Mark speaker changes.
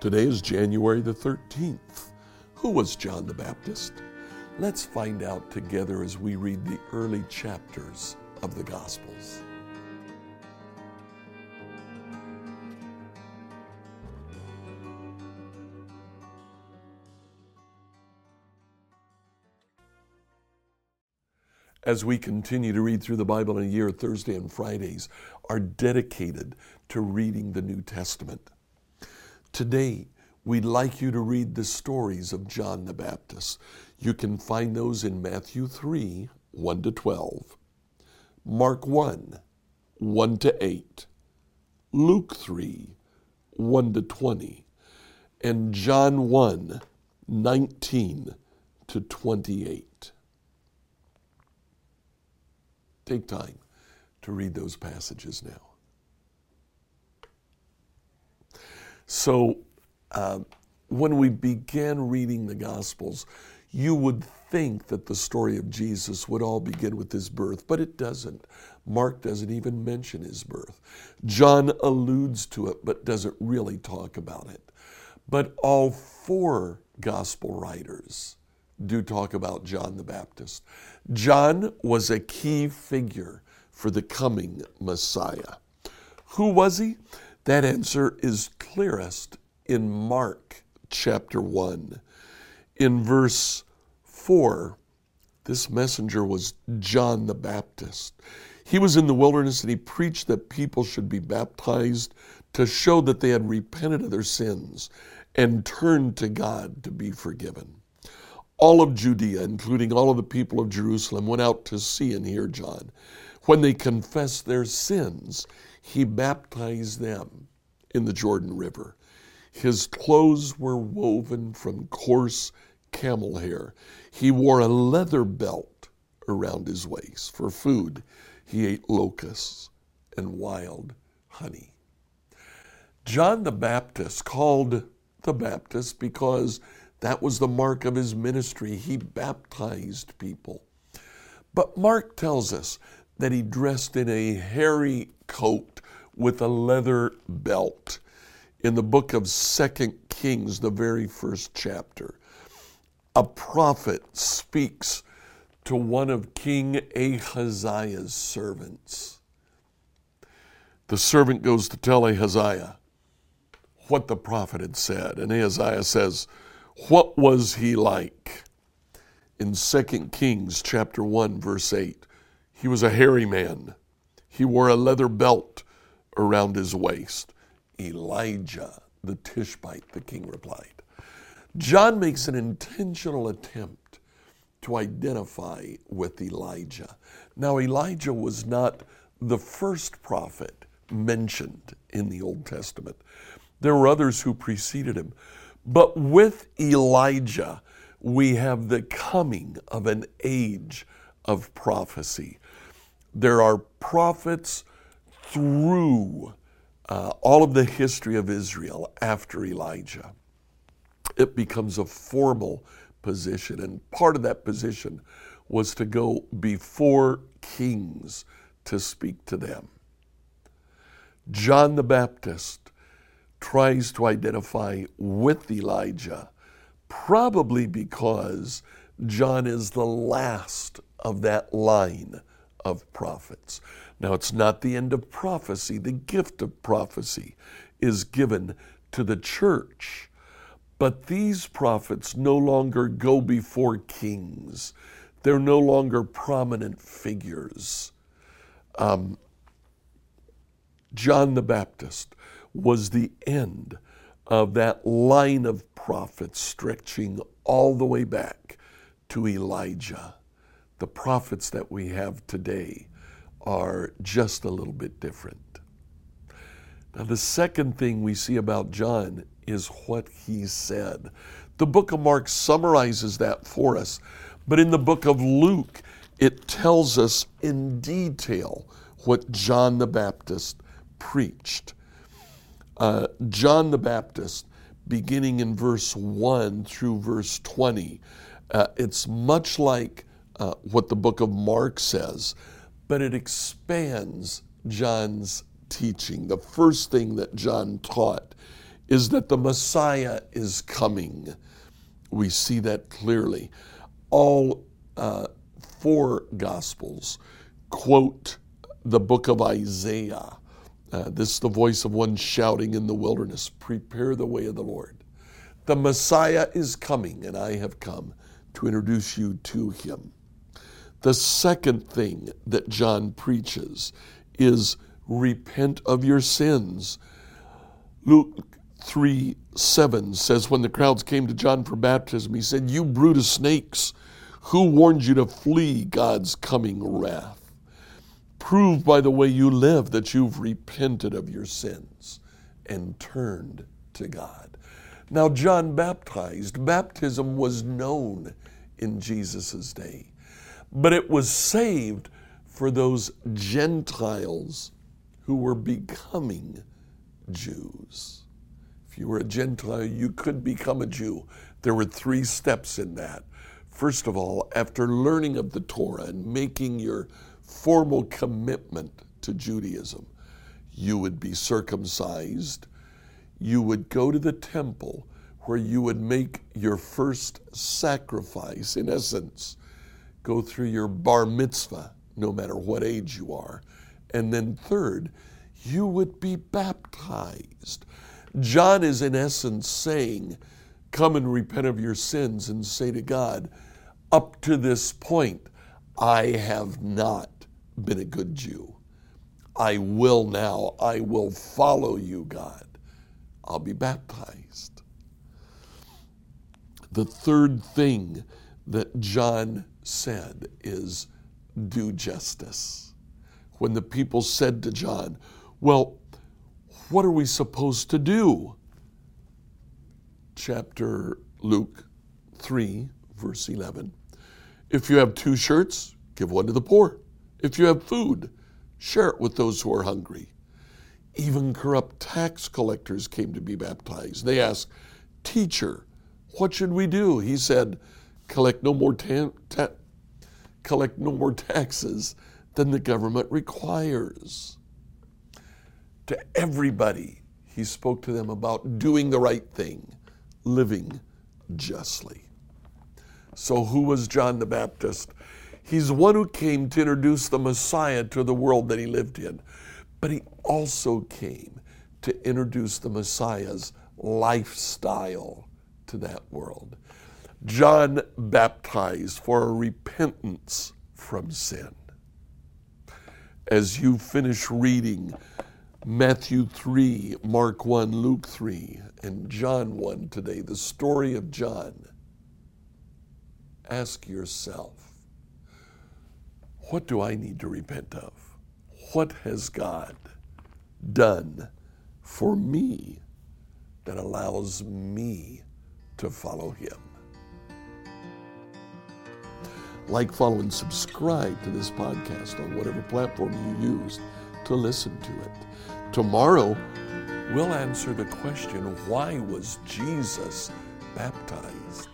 Speaker 1: Today is January the 13th. Who was John the Baptist? Let's find out together as we read the early chapters of the Gospels. As we continue to read through the Bible in a year, Thursday and Fridays are dedicated to reading the New Testament. Today, we'd like you to read the stories of John the Baptist. You can find those in Matthew 3 1 to 12, Mark 1 1 to 8, Luke 3 1 to 20, and John 1 19 to 28. Take time to read those passages now. So, uh, when we began reading the Gospels, you would think that the story of Jesus would all begin with his birth, but it doesn't. Mark doesn't even mention his birth. John alludes to it, but doesn't really talk about it. But all four Gospel writers do talk about John the Baptist. John was a key figure for the coming Messiah. Who was he? That answer is clearest in Mark chapter 1. In verse 4, this messenger was John the Baptist. He was in the wilderness and he preached that people should be baptized to show that they had repented of their sins and turned to God to be forgiven. All of Judea, including all of the people of Jerusalem, went out to see and hear John. When they confessed their sins, he baptized them in the Jordan River. His clothes were woven from coarse camel hair. He wore a leather belt around his waist. For food, he ate locusts and wild honey. John the Baptist, called the Baptist because that was the mark of his ministry. He baptized people. But Mark tells us that he dressed in a hairy coat with a leather belt. In the book of Second Kings, the very first chapter, a prophet speaks to one of King Ahaziah's servants. The servant goes to tell Ahaziah what the prophet had said, and Ahaziah says, What was he like? In 2 Kings chapter 1, verse 8, he was a hairy man. He wore a leather belt around his waist. Elijah the Tishbite, the king replied. John makes an intentional attempt to identify with Elijah. Now, Elijah was not the first prophet mentioned in the Old Testament, there were others who preceded him. But with Elijah, we have the coming of an age of prophecy. There are prophets through uh, all of the history of Israel after Elijah. It becomes a formal position, and part of that position was to go before kings to speak to them. John the Baptist tries to identify with Elijah, probably because John is the last of that line of prophets. Now, it's not the end of prophecy. The gift of prophecy is given to the church. But these prophets no longer go before kings, they're no longer prominent figures. Um, John the Baptist was the end of that line of prophets stretching all the way back to Elijah. The prophets that we have today are just a little bit different. Now, the second thing we see about John is what he said. The book of Mark summarizes that for us, but in the book of Luke, it tells us in detail what John the Baptist preached. Uh, John the Baptist, beginning in verse 1 through verse 20, uh, it's much like uh, what the book of Mark says but it expands John's teaching. The first thing that John taught is that the Messiah is coming. We see that clearly. All uh, four Gospels quote the book of Isaiah. Uh, this is the voice of one shouting in the wilderness, Prepare the way of the Lord. The Messiah is coming, and I have come to introduce you to him. The second thing that John preaches is repent of your sins. Luke 3 7 says, When the crowds came to John for baptism, he said, You brood of snakes, who warned you to flee God's coming wrath? Prove by the way you live that you've repented of your sins and turned to God. Now, John baptized. Baptism was known in Jesus' day, but it was saved for those Gentiles who were becoming Jews. If you were a Gentile, you could become a Jew. There were three steps in that. First of all, after learning of the Torah and making your formal commitment to Judaism, you would be circumcised you would go to the temple where you would make your first sacrifice, in essence, go through your bar mitzvah, no matter what age you are. And then, third, you would be baptized. John is, in essence, saying, Come and repent of your sins and say to God, Up to this point, I have not been a good Jew. I will now. I will follow you, God. I'll be baptized. The third thing that John said is do justice. When the people said to John, Well, what are we supposed to do? Chapter Luke 3, verse 11. If you have two shirts, give one to the poor. If you have food, share it with those who are hungry. Even corrupt tax collectors came to be baptized. They asked, Teacher, what should we do? He said, Collect no more, ta- ta- collect no more taxes than the government requires. To everybody, he spoke to them about doing the right thing, living justly. So, who was John the Baptist? He's one who came to introduce the Messiah to the world that he lived in. But he also came to introduce the Messiah's lifestyle to that world. John baptized for a repentance from sin. As you finish reading Matthew 3, Mark 1, Luke 3, and John 1 today, the story of John, ask yourself, what do I need to repent of? what has God done for me that allows me to follow Him? Like, follow, and subscribe to this podcast on whatever platform you use to listen to it. Tomorrow, we'll answer the question why was Jesus baptized?